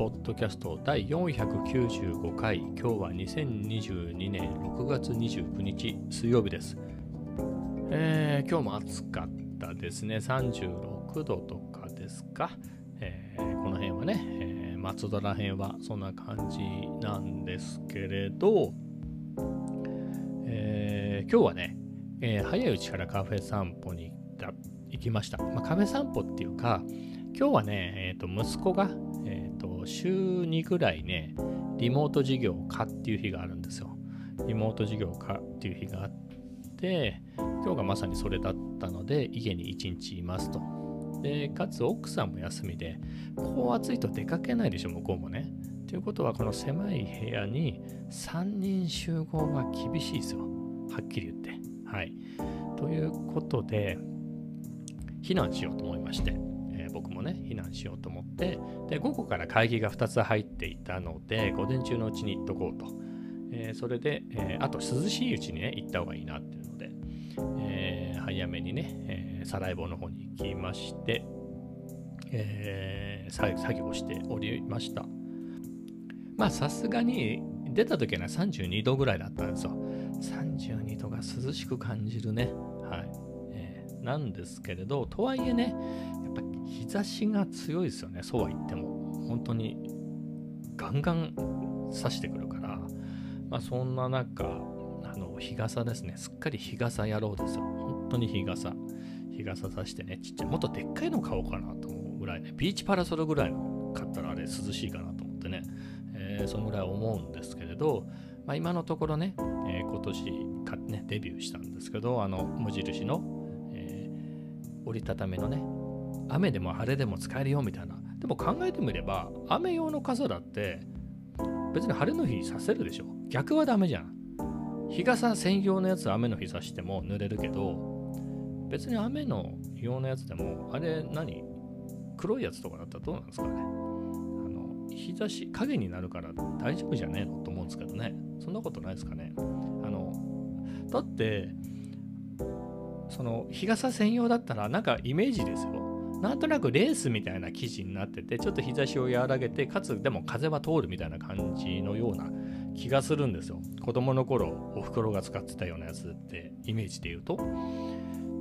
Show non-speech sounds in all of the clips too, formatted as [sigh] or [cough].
ポッドキャスト第495回。今日は2022年6月29日水曜日です、えー、今日も暑かったですね。36度とかですか、えー、この辺はね、えー、松戸ら辺はそんな感じなんですけれど、え今日はね、え早いうちからカフェ散歩に行った行きました、まあ、カフェ散歩っていうか今日はね、えー、と息子が、と週2ぐらいね、リモート授業かっていう日があるんですよ。リモート授業かっていう日があって、今日がまさにそれだったので、家に1日いますと。で、かつ奥さんも休みで、こう暑いと出かけないでしょ、向こうもね。ということは、この狭い部屋に3人集合は厳しいですよ。はっきり言って。はい。ということで、避難しようと思いまして。僕もね避難しようと思ってで午後から会議が2つ入っていたので午前中のうちに行っとこうと、えー、それで、えー、あと涼しいうちにね行った方がいいなっていうので、えー、早めにね、え、サライボの方に行きまして、え、作業しておりました。まあさすがに出た時は32度ぐらいだったんですよ。32度が涼しく感じるね。はい。なんですけれど、とはいえね、やっぱ差しが強いですよね、そうは言っても。本当にガンガン差してくるから、まあ、そんな中、あの日傘ですね、すっかり日傘やろうですよ。本当に日傘。日傘さしてね、ちっちゃい、もっとでっかいの買おうかなと思うぐらいね、ビーチパラソルぐらいの買ったらあれ涼しいかなと思ってね、えー、そのぐらい思うんですけれど、まあ、今のところね、えー、今年か、ね、デビューしたんですけど、あの無印のえ折りたためのね雨でも晴れでも使えるよみたいな。でも考えてみれば雨用の傘だって別に晴れの日させるでしょ。逆はダメじゃん。日傘専用のやつ雨の日さしても濡れるけど別に雨の用のやつでもあれ何？黒いやつとかだったらどうなんですかね。あの日差し影になるから大丈夫じゃねえのと思うんですけどね。そんなことないですかね。あのだってその日傘専用だったらなんかイメージですよ。なんとなくレースみたいな生地になっててちょっと日差しを和らげてかつでも風は通るみたいな感じのような気がするんですよ。子供の頃おふくろが使ってたようなやつってイメージで言うと。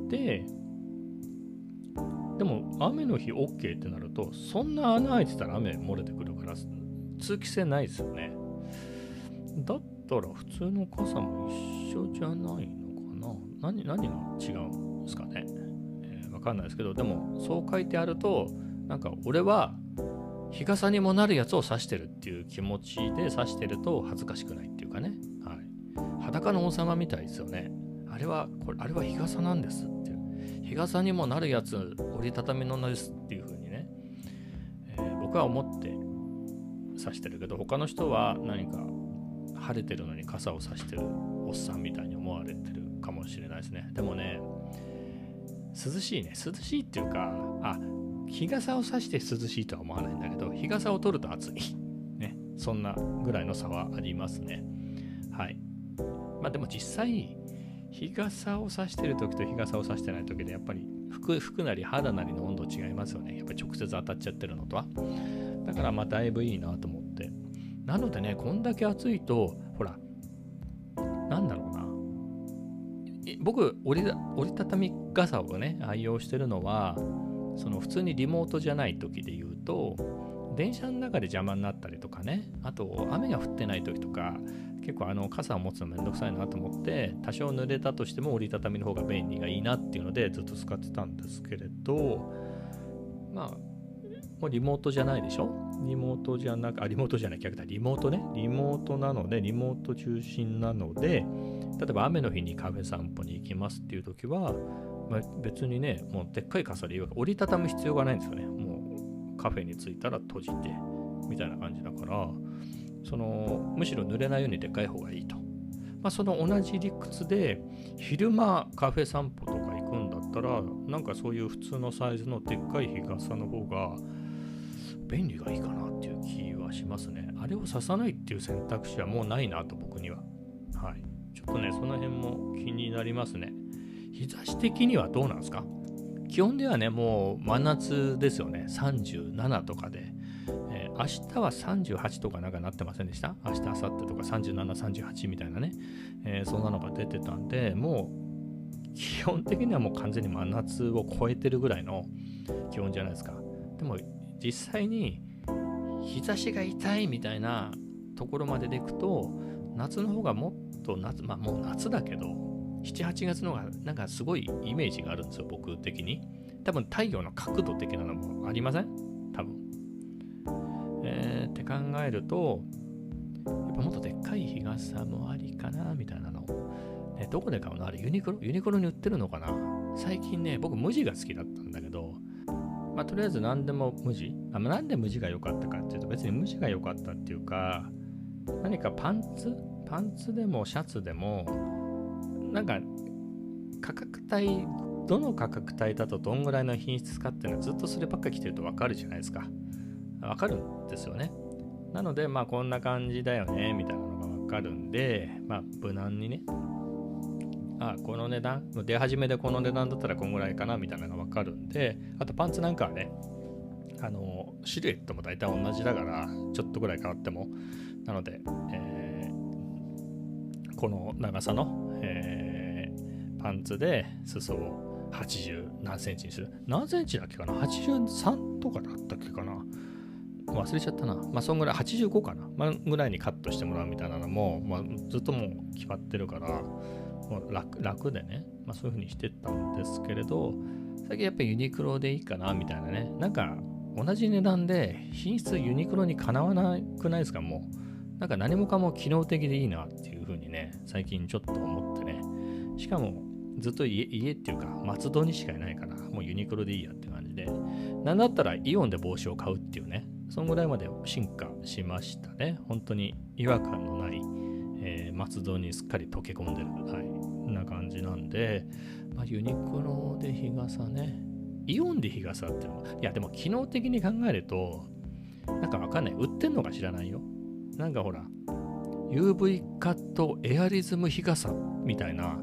ででも雨の日 OK ってなるとそんな穴開いてたら雨漏れてくるから通気性ないですよね。だったら普通の傘も一緒じゃないのかな？何何が違うんですかね、えー、わかんないですけどでもそう書いてあるとなんか俺は日傘にもなるやつを指してるっていう気持ちで指してると恥ずかしくないっていうかね、はい、裸の王様みたいですよね。あれはこれあれは日傘なんですっていう。日傘にもなるやつ折りたたみのなですっていう風にね、えー、僕は思って指してるけど他の人は何か晴れてるのに傘を差してるおっさんみたいに思われてるかもしれないですね。でもね、涼しいね。涼しいっていうか、あ、日傘を差して涼しいとは思わないんだけど、日傘を取ると暑い。ね。そんなぐらいの差はありますね。はい。まあでも実際、日傘を差してる時と日傘を差してない時でやっぱり服服なり肌なりの温度違いますよね。やっぱり直接当たっちゃってるのとは。だからまあだいぶいいなと思って。なのでね、こんだけ暑いと、ほら、なんだろう。僕折り、折りたたみ傘をね、愛用してるのは、その普通にリモートじゃない時で言うと、電車の中で邪魔になったりとかね、あと雨が降ってない時とか、結構あの傘を持つのめんどくさいなと思って、多少濡れたとしても折りたたみの方が便利がいいなっていうのでずっと使ってたんですけれど、まあ、もうリモートじゃないでしょ？リモートじゃなく、あ、リモートじゃない、逆だ、リモートね。リモートなので、リモート中心なので、例えば雨の日にカフェ散歩に行きますっていう時は、まあ、別にね、もうでっかい傘で折りたたむ必要がないんですよね。もうカフェに着いたら閉じて、みたいな感じだから、その、むしろ濡れないようにでっかい方がいいと。まあ、その同じ理屈で、昼間カフェ散歩とか行くんだったら、なんかそういう普通のサイズのでっかい日傘の方が、便利がいいかなっていう気はしますね。あれを刺さないっていう選択肢はもうないなと僕には。はい。ちょっとね、その辺も気になりますね。日差し的にはどうなんですか？気温ではね、もう真夏ですよね。37とかで、えー、明日は38とかなんかなってませんでした？明日、明後日とか37、38みたいなね、えー、そんなのが出てたんで、もう基本的にはもう完全に真夏を超えてるぐらいの気温じゃないですか。でも実際に日差しが痛いみたいなところまででいくと、夏の方がもっと夏、まあもう夏だけど、7、8月の方がなんかすごいイメージがあるんですよ、僕的に。多分太陽の角度的なのもありません？多分。えー、って考えると、やっぱもっとでっかい日傘もありかな、みたいなの。ね、どこで買うの？あれ、ユニクロ？ユニクロに売ってるのかな？最近ね、僕無地が好きだったんだけど、とりあえず何でも無地あ、まあ、なんで無地が良かったかっていうと、別に無地が良かったっていうか、何かパンツ？パンツでもシャツでも、なんか価格帯どの価格帯だとどんぐらいの品質かっていうのはずっとそればっかり着てると分かるじゃないですか。分かるんですよね。なので、まあこんな感じだよね、みたいなのが分かるんで、まあ無難にね、あ、この値段、出始めでこの値段だったらこんぐらいかな、みたいなのが分かるんで、あとパンツなんかはね、あの、シルエットも大体同じだから、ちょっとぐらい変わっても。なので、えー、この長さの、えー、パンツで裾を80何センチにする。何センチだっけかな ?83 とかだったっけかな？忘れちゃったな。まあ、そんぐらい、85かな？まあ、ぐらいにカットしてもらうみたいなのも、まあ、ずっともう決まってるから、楽楽でね、まあ、そういう風にしてったんですけれど、最近やっぱりユニクロでいいかな、みたいなね。なんか、同じ値段で品質ユニクロにかなわなくないですか、もう。なんか何もかも機能的でいいなっていう風にね、最近ちょっと思ってね。しかも、ずっと家家っていうか、松戸にしかいないから、もうユニクロでいいやって感じで、なんだったらイオンで帽子を買うっていうね、そんぐらいまで進化しましたね。本当に違和感のない、えー、松戸にすっかり溶け込んでる、はい、で、まあ、ユニクロで日傘ね。イオンで日傘っていうのはいや、でも機能的に考えると、なんかわかんない。売ってんのか知らないよ。なんかほら、UV カットエアリズム日傘みたいな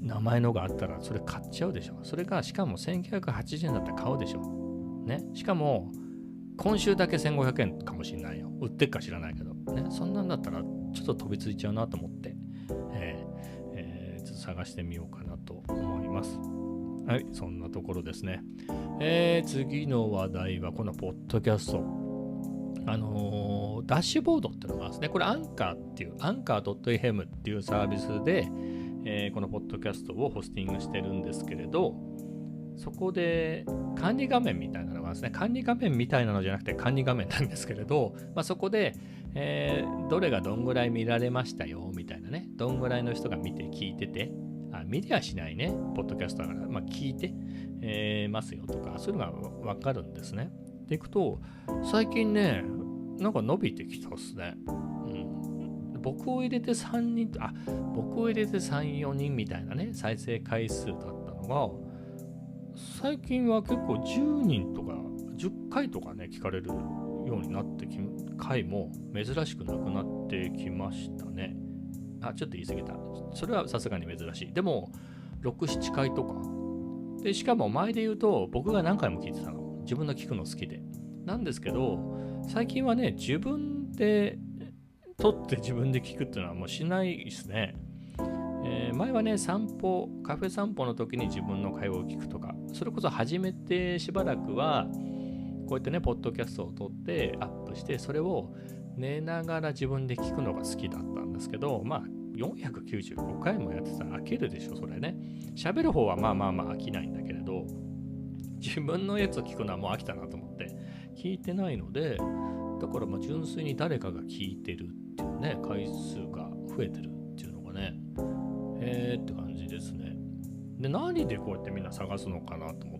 名前のがあったらそれ買っちゃうでしょ。それがしかも1980円だったら買うでしょ。ね。しかも今週だけ1500円かもしんないよ。売ってっか知らないけど。ね、そんなんだったらちょっと飛びついちゃうなと思って、探してみようかなと思います。はい、そんなところですね。えー、次の話題はこのポッドキャスト。あのー、ダッシュボードっていうのがあるんですね。これアンカーっていう、アンカー .fm っていうサービスで、えー、このポッドキャストをホスティングしてるんですけれど、そこで管理画面みたいなのがですね、管理画面みたいなのじゃなくて管理画面なんですけれど、まあ、そこで、えー、どれがどんぐらい見られましたよみたいなね、どんぐらいの人が見て聞いてて、あ見りゃしないね、ポッドキャストだから、まあ、聞いて、えー、ますよとか、そういうのがわかるんですね。でいくと、最近ね、なんか伸びてきたっすね。うん、僕を入れて3人、あ、僕を入れて3、4人みたいなね、再生回数だったのが、最近は結構10人とか10回とかね聞かれるようになってき回も珍しくなくなってきましたね。あちょっと言い過ぎた。それはさすがに珍しい。でも67回とか。でしかも前で言うと僕が何回も聞いてたの。自分の聞くの好きで。なんですけど最近はね自分で撮って自分で聞くっていうのはもうしないですね。えー、前はね、散歩、カフェ散歩の時に自分の会話を聞くとか、それこそ始めてしばらくは、こうやってね、ポッドキャストを撮ってアップして、それを寝ながら自分で聞くのが好きだったんですけど、まあ、495回もやってたら飽きるでしょ、それね。喋る方はまあまあまあ飽きないんだけれど、自分のやつを聞くのはもう飽きたなと思って、聞いてないので、だからまあ純粋に誰かが聞いてるっていうね、回数が増えてるっていうのがね、へーって感じですね。で、何でこうやってみんな探すのかなと思って、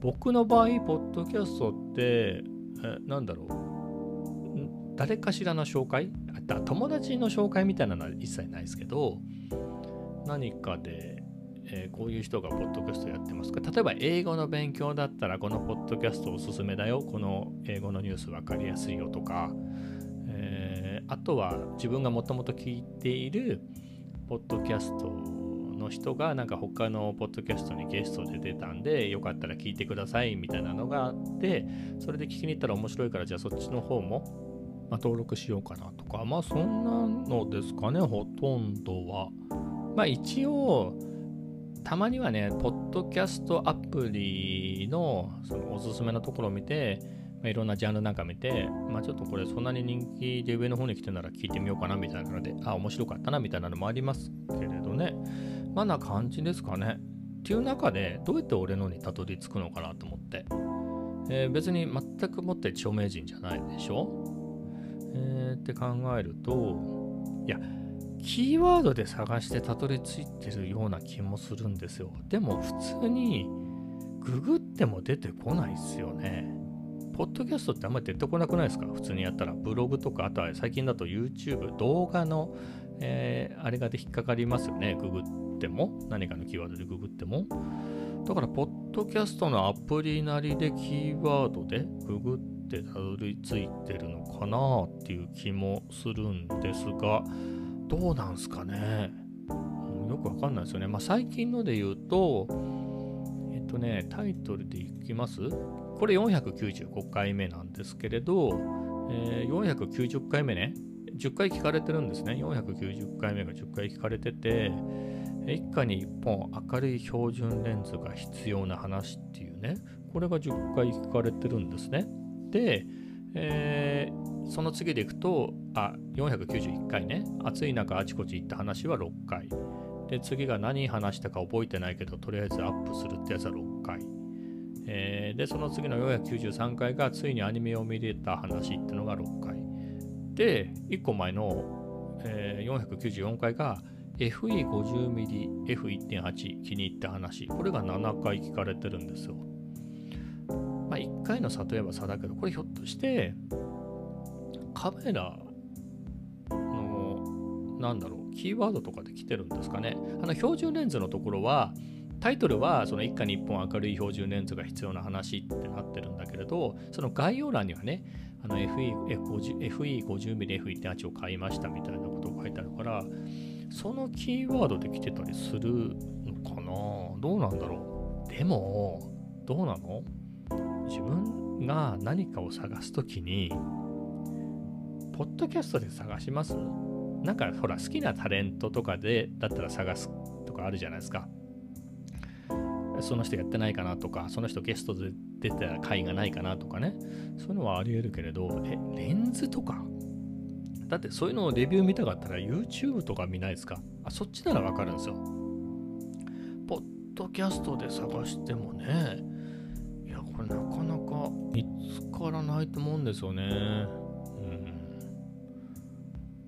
僕の場合、ポッドキャストって、えなんだろう、誰かしらの紹介？あ友達の紹介みたいなのは一切ないですけど、何かで、えー、こういう人がポッドキャストやってますか？例えば英語の勉強だったらこのポッドキャストおすすめだよ。この英語のニュース分かりやすいよとか、えー、あとは自分がもともと聞いているポッドキャストの人がなんか他のポッドキャストにゲストで出たんでよかったら聞いてくださいみたいなのがあってそれで聞きに行ったら面白いからじゃあそっちの方も、まあ、登録しようかなとかまあそんなのですかねほとんどはまあ一応たまにはねポッドキャストアプリのそのおすすめのところを見てま、いろんなジャンルなんか見て、まあ、ちょっとこれそんなに人気で上の方に来てなら聞いてみようかなみたいなので、あ、面白かったなみたいなのもありますけれどね。まあな感じですかね。っていう中で、どうやって俺のにたどり着くのかなと思って。えー、別に全くもって著名人じゃないでしょ？えー、って考えると、いや、キーワードで探してたどり着いてるような気もするんですよ。でも普通にググっても出てこないっすよね。ポッドキャストってあんまり出てこなくないですか？普通にやったら。ブログとか、あとは最近だと YouTube、動画の、えー、あれがで引っかかりますよね。ググっても。何かのキーワードでググっても。だから、ポッドキャストのアプリなりでキーワードでググってたどり着いてるのかなっていう気もするんですが、どうなんすかね。よくわかんないですよね。まあ、最近ので言うと、えっとね、タイトルでいきます？これ495回目なんですけれど、えー、490回目ね、10回聞かれてるんですね。490回目が10回聞かれてて、一家に1本明るい標準レンズが必要な話っていうね、これが10回聞かれてるんですね。で、えー、その次でいくと、あ、491回ね、暑い中あちこち行った話は6回。で、次が何話したか覚えてないけど、とりあえずアップするってやつは6回。えー、で、その次の493回がついにアニメを見れた話っていうのが6回。で、1個前の、えー、494回が FE50mm F1.8 気に入った話。これが7回聞かれてるんですよ。まあ、1回の差といえば差だけど、これひょっとしてカメラのなんだろう、キーワードとかで来てるんですかね。あの標準レンズのところはタイトルはその一家に一本明るい標準レンズが必要な話ってなってるんだけれど、その概要欄にはね、FE50mm F1.8 を買いましたみたいなことを書いてあるから、そのキーワードで来てたりするのかな？どうなんだろう？でも、どうなの？自分が何かを探すときに、ポッドキャストで探します？なんかほら好きなタレントとかでだったら探すとかあるじゃないですか。その人やってないかなとか、その人ゲストで出た回がないかなとかね、そういうのはあり得るけれど、え、レンズとか？だってそういうのをレビュー見たかったら YouTube とか見ないですか？あ、そっちならわかるんですよ。ポッドキャストで探してもね、いや、これなかなか見つからないと思うんですよね。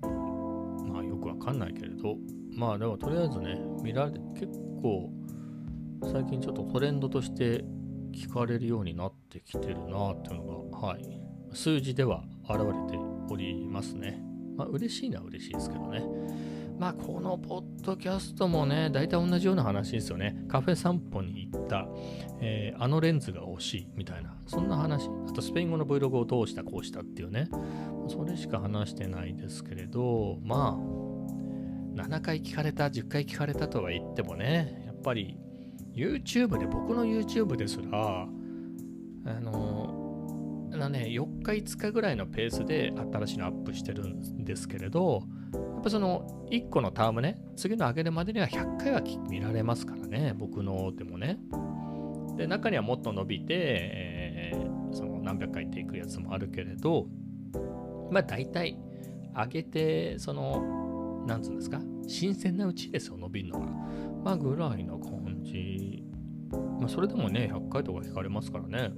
うん。まあよくわかんないけれど、まあでもとりあえずね、見られて、結構最近ちょっとトレンドとして聞かれるようになってきてるなっていうのが、はい、数字では現れておりますね。まあ、嬉しいのは嬉しいですけどね。まあ、このポッドキャストもね、大体同じような話ですよね。カフェ散歩に行った、えー、あのレンズが欲しいみたいな、そんな話。あと、スペイン語の Vlog をどうした、こうしたっていうね。それしか話してないですけれど、まあ、7回聞かれた、10回聞かれたとは言ってもね、やっぱり YouTube で、僕の YouTube ですら、あの、あのね、4日5日ぐらいのペースで新しいのアップしてるんですけれど、やっぱその1個のタームね、次の上げるまでには100回は見られますからね、僕のでもね。で、中にはもっと伸びて、えー、その何百回っていくやつもあるけれど、まあ大体上げて、その、なんつうんですか、新鮮なうちですよ、伸びるのが。まあぐらいの感じ。まあそれでもね、100回とか聞かれますからね。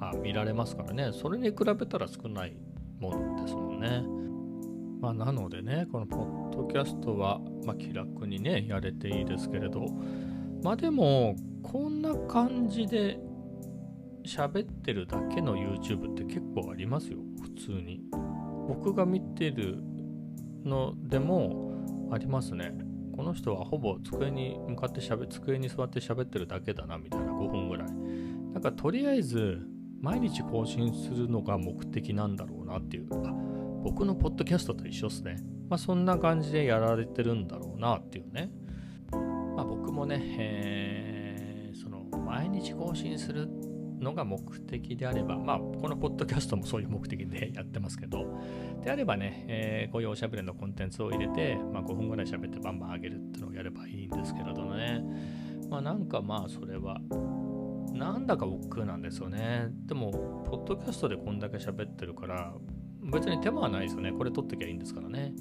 あ、見られますからね。それに比べたら少ないものですもんね。まあなのでね、このポッドキャストは、まあ、気楽にね、やれていいですけれど、まあでも、こんな感じで喋ってるだけの YouTube って結構ありますよ、普通に。僕が見てるのでもありますね。この人はほぼ机に向かってしゃべ机に座って喋ってるだけだなみたいな5分ぐらい。なんかとりあえず毎日更新するのが目的なんだろうなっていう。あ僕のポッドキャストと一緒っすね。まあそんな感じでやられてるんだろうなっていう。ねまあ僕もね、えー、その毎日更新するっのが目的であれば、まあ、このポッドキャストもそういう目的で [laughs] やってますけど、であればね、えー、こういうおしゃべりのコンテンツを入れて、まあ、5分ぐらい喋ってバンバン上げるっていうのをやればいいんですけれどね、まあなんかまあそれは、なんだか億劫なんですよね。でも、ポッドキャストでこんだけ喋ってるから、別に手間はないですよね。これ撮ってきゃいいんですからね。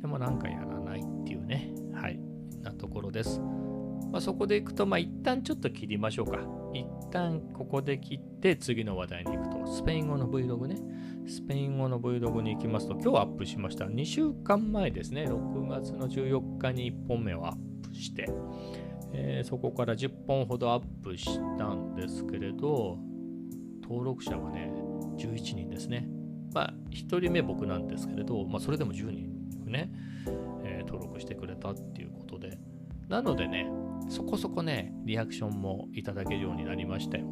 でもなんかやらないっていうね、はい、なところです。まあ、そこでいくと、まあ一旦ちょっと切りましょうか。一旦ここで切って次の話題に行くと、スペイン語の Vlog ね。スペイン語の Vlog に行きますと、今日アップしました。2週間前ですね、6月の14日に1本目をアップして、えー、そこから10本ほどアップしたんですけれど、登録者はね、11人ですね。まあ、1人目僕なんですけれど、まあ、それでも10人ね、えー、登録してくれたっていうことで、なのでね、そこそこね、リアクションもいただけるようになりましたよ。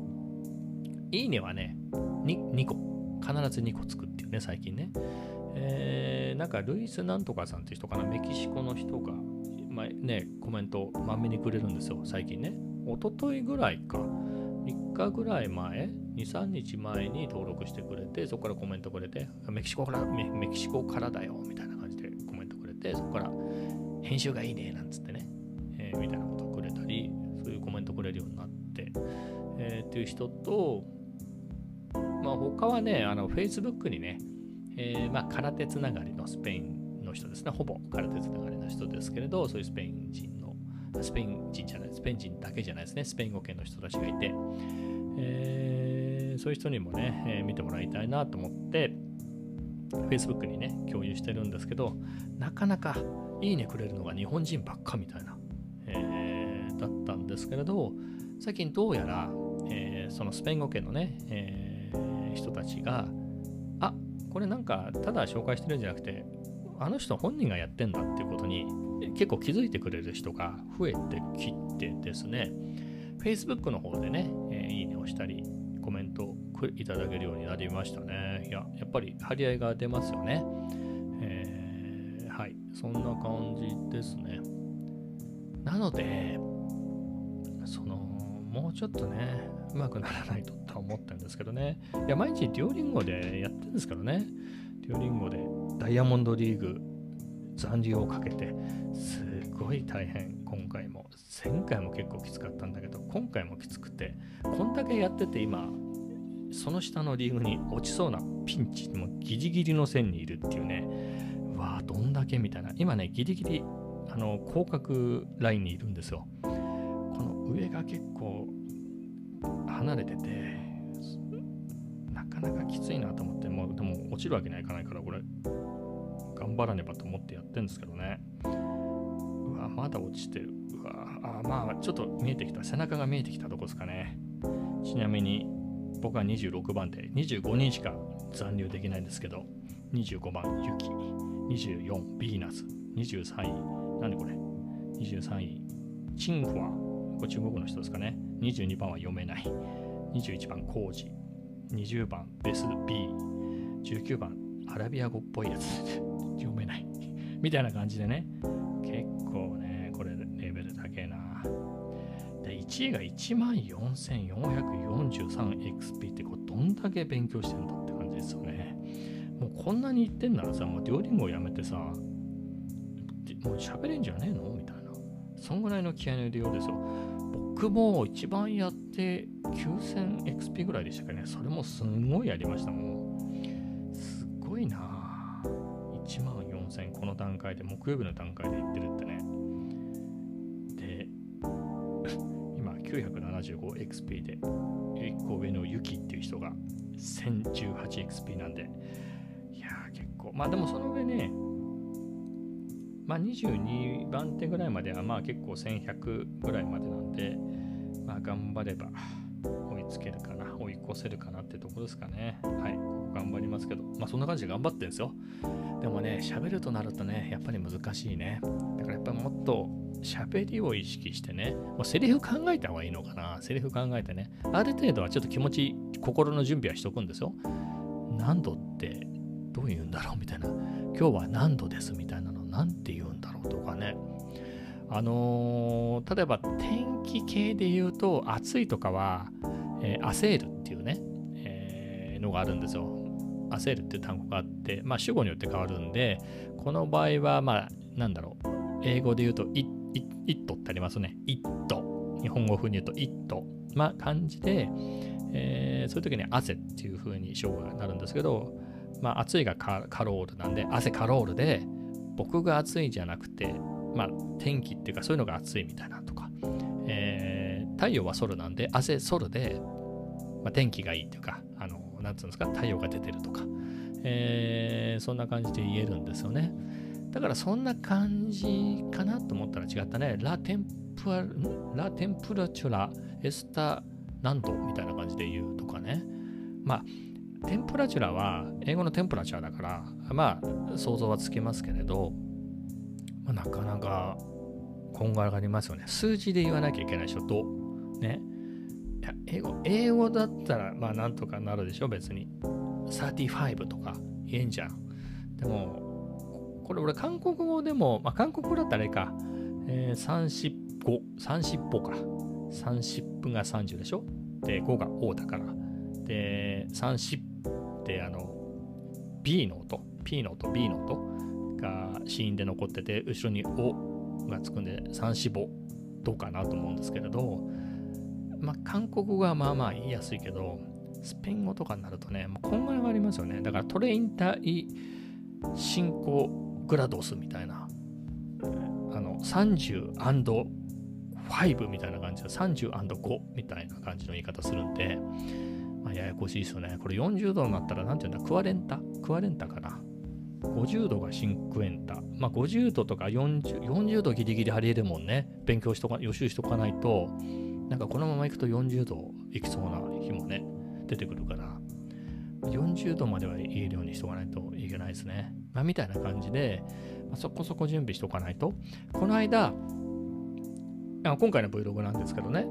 いいねはね、2, 2個。必ず2個つくっていうね、最近ね。えー、なんか、ルイスなんとかさんって人かな、メキシコの人が、まあ、ね、コメントまめにくれるんですよ、最近ね。一昨日ぐらいか、3日ぐらい前、2、3日前に登録してくれて、そこからコメントくれて、メキシコから、メキシコからだよ、みたいな感じでコメントくれて、そこから、編集がいいね、なんつってね、えー、みたいなこと、そういうコメントくれるようになって、えー、っていう人と、まあ、他はね、あの、Facebook にね、えー、まあ、空手つながりのスペインの人ですね、ほぼ空手つながりの人ですけれど、そういうスペイン人の、スペイン人じゃない、スペイン人だけじゃないですね、スペイン語圏の人たちがいて、えー、そういう人にもね、えー、見てもらいたいなと思って、Facebook にね、共有してるんですけど、なかなかいいねくれるのが日本人ばっかみたいな、だったんですけれど、最近どうやら、えー、そのスペイン語圏のね、えー、人たちが、あこれなんかただ紹介してるんじゃなくて、あの人本人がやってんだっていうことに結構気づいてくれる人が増えてきてですね、Facebook の方でね、えー、いいねをしたり、コメントをいただけるようになりましたね。いや、やっぱり張り合いが出ますよね。えー、はい、そんな感じですね。なので、もうちょっとね、うまくならないとと思ったんですけどね。いや、毎日デュオリンゴでやってるんですからね。デュオリンゴでダイヤモンドリーグ残留をかけて、すごい大変、今回も。前回も結構きつかったんだけど、今回もきつくて、こんだけやってて今、その下のリーグに落ちそうなピンチ、もギリギリの線にいるっていうね、わあどんだけみたいな。今ね、ギリギリ、あの、広角ラインにいるんですよ。上が結構離れてて、なかなかきついなと思って、もうでも落ちるわけにはいかないから、これ、頑張らねばと思ってやってるんですけどね。うわ、まだ落ちてる。うわ、あ、まあ、ちょっと見えてきた。背中が見えてきたとこですかね。ちなみに、僕は26番で、25人しか残留できないんですけど、25番、ユキ、24、ビーナス、23位、なんでこれ ?23 位、チンファ、これ中国の人ですかね。22番は読めない。21番、コージ、20番、ベス B、19番、アラビア語っぽいやつ [laughs] 読めないみたいな感じでね、結構ね、これレベル高えな。で、1位が 14,443XP ってこれどんだけ勉強してんだって感じですよね。もうこんなに言ってんならさ、もうデュオリンゴをやめてさ、もう喋れんじゃねえの？みたいな。そんぐらいの気合いの入れようですよ。僕も一番やって 9000XP ぐらいでしたかね。それもすごいやりましたもん。すごいな1万4000この段階で、木曜日の段階で言ってるってね。で、[laughs] 今 975XP で、1個上のユキっていう人が 1018XP なんで、いやー結構、まあでもその上ね、まあ22番手ぐらいまではまあ結構1100ぐらいまでなんで、まあ頑張れば追いつけるかな、追い越せるかなってとこですかね。はい、頑張りますけど、まあそんな感じで頑張ってんですよ。でもね、喋るとなるとね、やっぱり難しいね。だからやっぱもっと喋りを意識してね、もうセリフ考えた方がいいのかな。セリフ考えてね、ある程度はちょっと気持ち、心の準備はしとくんですよ。何度ってどう言うんだろうみたいな。今日は何度ですみたいな何て言うんだろうとかね。あのー、例えば天気系で言うと暑いとかは、えー、アセールっていうね、えー、のがあるんですよ。アセールっていう単語があって、まあ主語によって変わるんで、この場合はまあなんだろう、英語で言うと it, it ってありますね。it。日本語風に言うと it。まあ感じで、えー、そういう時に汗っていう風に章がなるんですけど、まあ暑いがカロールなんで、汗カロールで、僕が暑いじゃなくて、まあ、天気っていうかそういうのが暑いみたいなとか、えー、太陽はソルなんで、汗ソルで、まあ、天気がいいっていうか、あの、なんつうんですか、太陽が出てるとか、えー、そんな感じで言えるんですよね。だからそんな感じかなと思ったら違ったね。ラテンプラ、ラテンプラチュラエスタ何度みたいな感じで言うとかね。まあ、テンプラチュラは英語のテンプラチュラだから、まあ想像はつきますけれど、まあ、なかなかこんがらがりますよね。数字で言わなきゃいけないでしょ、と。ね。いや、英語、英語だったら、まあなんとかなるでしょ、別に。35とか言えんじゃん。でも、これ俺韓国語でも、まあ韓国語だったらあれか、えー、35、30歩か。30分が30でしょで、5が O だから。で、30ってあの、B の音、P の音、B の音。が死因で残ってて後ろに「お」がつくんで三死母どうかなと思うんですけれどまあ韓国語はまあまあ言いやすいけどスペイン語とかになるとねもうこんがらがありますよねだからトレインタイ進行グラドスみたいなあの 30& 5みたいな感じで 30&5 みたいな感じの言い方するんで、まあ、ややこしいですよね。これ40度になったら何て言うんだ？クワレンタ？クワレンタかな？50度がシンクエンタ。まあ、50度とか 40, 40度ギリギリありえるもんね。勉強しとか、予習しとかないと、なんかこのまま行くと40度いきそうな日もね、出てくるから、40度までは言えるようにしとかないといけないですね。まあ、みたいな感じで、まあ、そこそこ準備しとかないと。この間、あ今回の Vlog なんですけどね、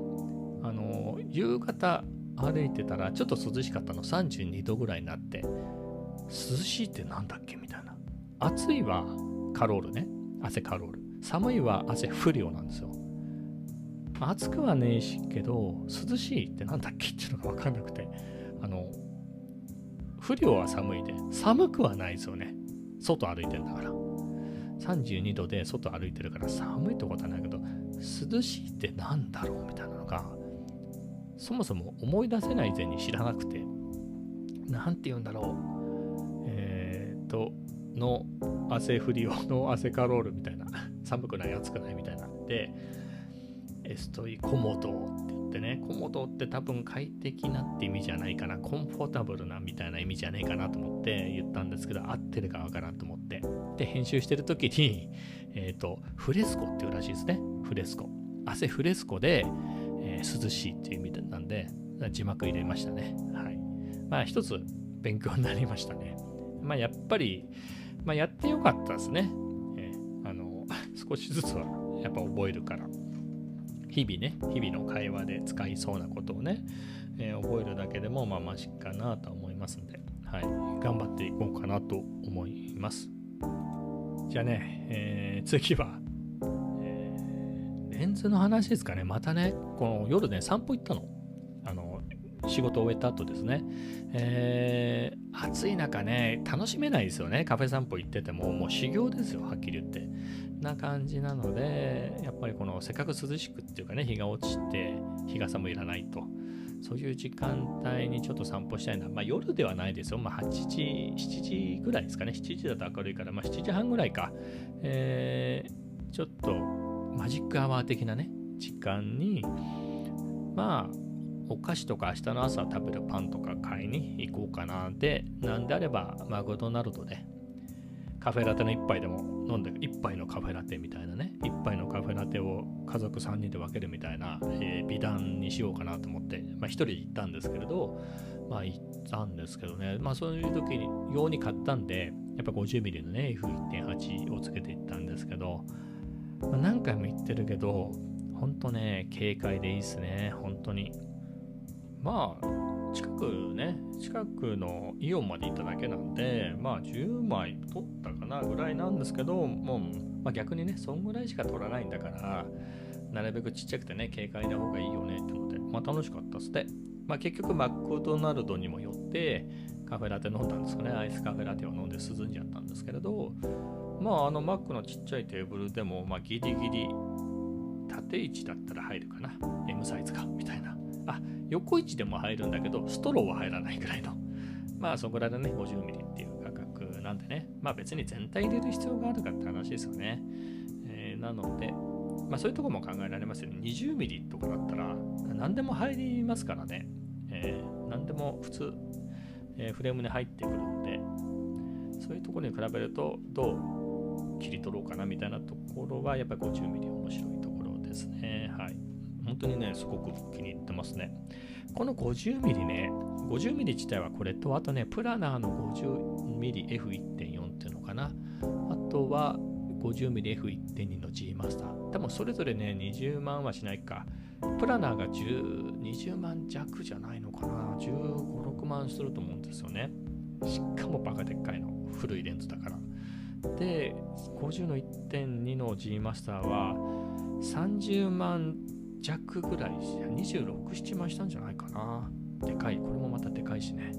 あの、夕方歩いてたらちょっと涼しかったの32度ぐらいになって、涼しいってなんだっけ？暑いはカロールね。汗カロール。寒いは汗不良なんですよ。暑くはねえしけど、涼しいってなんだっけっていうのがわかんなくて。あの、不良は寒いで、寒くはないですよね。外歩いてんだから。32度で外歩いてるから寒いってことはないけど、涼しいってなんだろうみたいなのが、そもそも思い出せない前に知らなくて、なんて言うんだろう。えっとの汗降り用の汗カロールみたいな寒くない暑くないみたいなでエストイコモドって言ってねコモドって多分快適なって意味じゃないかなコンフォータブルなみたいな意味じゃねえかなと思って言ったんですけど合ってるかわからんと思って。で編集してる時にえっ、ー、とフレスコっていうらしいですね。フレスコ。汗フレスコで、えー、涼しいっていう意味なんで字幕入れましたね。はい。まあ一つ勉強になりましたね。まあ、やっぱり、まあ、やってよかったですね。えー、あの、少しずつはやっぱ覚えるから。日々ね、日々の会話で使いそうなことをね、えー、覚えるだけでも、まあ、マシかなと思いますんで、はい、頑張っていこうかなと思います。じゃあね、えー、次は、えー、レンズの話ですかね。またね、この夜ね、散歩行ったの。仕事を終えた後ですね。えー、暑い中ね、楽しめないですよね。カフェ散歩行ってても、もう修行ですよ、はっきり言って。な感じなので、やっぱりこのせっかく涼しくっていうかね、日が落ちて、日傘もいらないと。そういう時間帯にちょっと散歩したいな。まあ夜ではないですよ。まあ8時、7時ぐらいですかね。7時だと明るいから、まあ7時半ぐらいか。えー、ちょっとマジックアワー的なね、時間に、まあ、お菓子とか明日の朝食べるパンとか買いに行こうかなで、なんであればマクドナルドでカフェラテの1杯でも飲んで、1杯のカフェラテみたいなね、1杯のカフェラテを家族3人で分けるみたいな、えー、美談にしようかなと思って、まあ1人行ったんですけれど、まあ行ったんですけどね、まあそういう時に用に買ったんで、やっぱ 50mm のね、F1.8 をつけていったんですけど、まあ、何回も言ってるけど、ほんとね、軽快でいいっすね、本当に。まあ近くね、近くのイオンまで行っただけなんで、まあ10枚取ったかなぐらいなんですけど、もう、まあ、逆にね、そんぐらいしか取らないんだから、なるべくちっちゃくてね、軽快な方がいいよねってので、まあ楽しかったっすね。まあ結局マックドナルドにも寄って、カフェラテ飲んだんですかね、アイスカフェラテを飲んで涼んじゃったんですけれど、まああのマックのちっちゃいテーブルでも、まあギリギリ縦位置だったら入るかな。M サイズか、みたいな。あ、横位置でも入るんだけど、ストローは入らないぐらいの。[laughs] まあそこらでね、50ミリっていう価格なんでね。まあ別に全体入れる必要があるかって話ですよね。えー、なので、まあそういうとこも考えられますよね。20ミリとかだったら何でも入りますからね。えー、何でも普通、えー、フレームに入ってくるんで、そういうところに比べるとどう切り取ろうかなみたいなところはやっぱり50ミリ面白いところですね。本当にね、すごく気に入ってますね。この 50mm ね、50mm 自体はこれと、あとね、プラナーの 50mmF1.4 っていうのかな。あとは 50mmF1.2 の G マスター。多分それぞれね、20万はしないか。プラナーが10 20万弱じゃないのかな。15、6万すると思うんですよね。しかもバカでっかいの。古いレンズだから。で、50の1.2の G マスターは30万弱ぐらい、26、7万したんじゃないかな。でかい。これもまたでかいしね。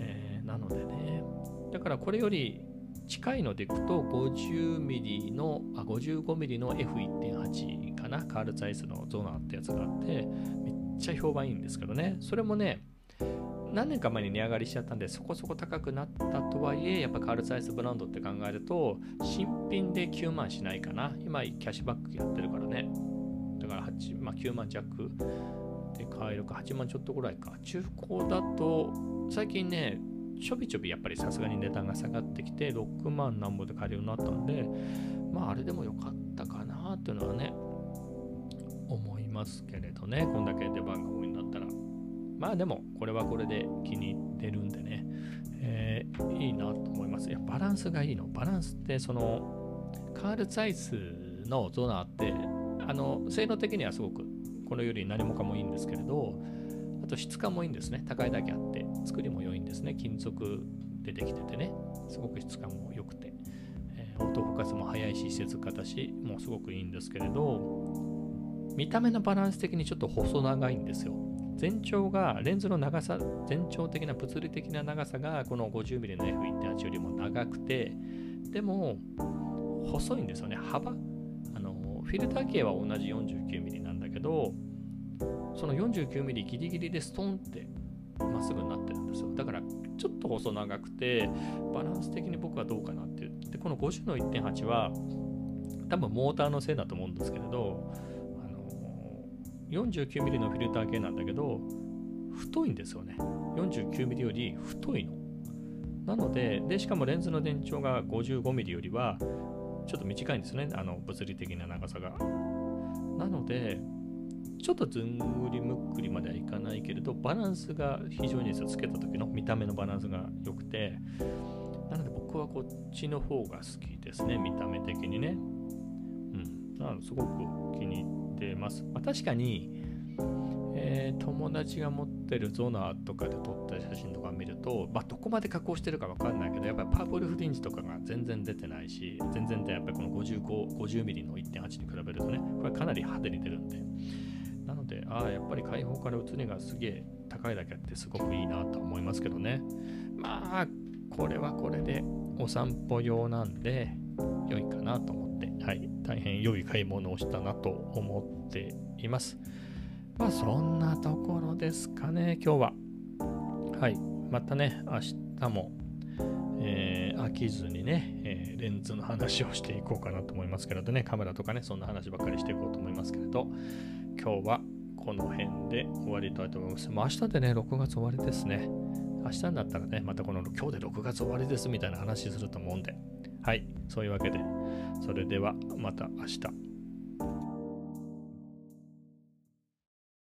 えー、なのでね。だからこれより近いのでいくと 50mm の、あ、55mm の F1.8 かな。カールツアイスのゾーナーってやつがあって、めっちゃ評判いいんですけどね。それもね、何年か前に値上がりしちゃったんで、そこそこ高くなったとはいえ、やっぱカールツアイスブランドって考えると、新品で9万しないかな。今、キャッシュバックやってるからね。だから8、まあ、9万弱で買えるか、8万ちょっとぐらいか。中古だと、最近ね、ちょびちょびやっぱりさすがに値段が下がってきて、6万なんぼで買えるようになったんで、まああれでもよかったかなっていうのはね、思いますけれどね、こんだけ出番が多いんだったら。まあでも、これはこれで気に入ってるんでね、えー、いいなと思います。いや、バランスがいいの。バランスって、その、カールツアイスのゾナーって、あの性能的にはすごくこのより何もかもいいんですけれどあと質感もいいんですね。高いだけあって。作りも良いんですね。金属でできててね。すごく質感も良くて、えー、オートフォーカスも速いし施設形もうすごくいいんですけれど見た目のバランス的にちょっと細長いんですよ。全長がレンズの長さ全長的な物理的な長さがこの 50mm の F1.8 よりも長くて。でも細いんですよね。幅フィルター径は同じ 49mm なんだけどその 49mm ギリギリでストンってまっすぐになってるんですよ。だからちょっと細長くてバランス的に僕はどうかなっていう。でこの50の1.8は多分モーターのせいだと思うんですけれどあの 49mm のフィルター系なんだけど太いんですよね。49mm より太いの。なのででしかもレンズの電長が 55mm よりはちょっと短いんですね、あの物理的な長さが。なので、ちょっとずんぐりむっくりまではいかないけれど、バランスが非常につけた時の見た目のバランスが良くて、なので僕はこっちの方が好きですね、見た目的にね。うん。なのですごく気に入ってます。まあ、確かに、えー、友達が持ってるゾナーとかで撮った写真とか見ると、まあ、どこまで加工してるか分かんないけど、やっぱりパープルフリンジとかが全然出てないし、全然でやっぱりこの 50mm の1.8に比べるとね、これかなり派手に出るんで。なので、ああ、やっぱり開放から写りがすげえ高いだけあってすごくいいなと思いますけどね。まあ、これはこれでお散歩用なんで良いかなと思って、はい、大変良い買い物をしたなと思っています。まあそんなところですかね、今日は。はい。またね、明日も、えー、飽きずにね、えー、レンズの話をしていこうかなと思いますけれどね、カメラとかね、そんな話ばっかりしていこうと思いますけれど、今日はこの辺で終わりたいと思います。もう明日でね、6月終わりですね。明日になったらね、またこの今日で6月終わりですみたいな話すると思うんで、はい、そういうわけで、それではまた明日。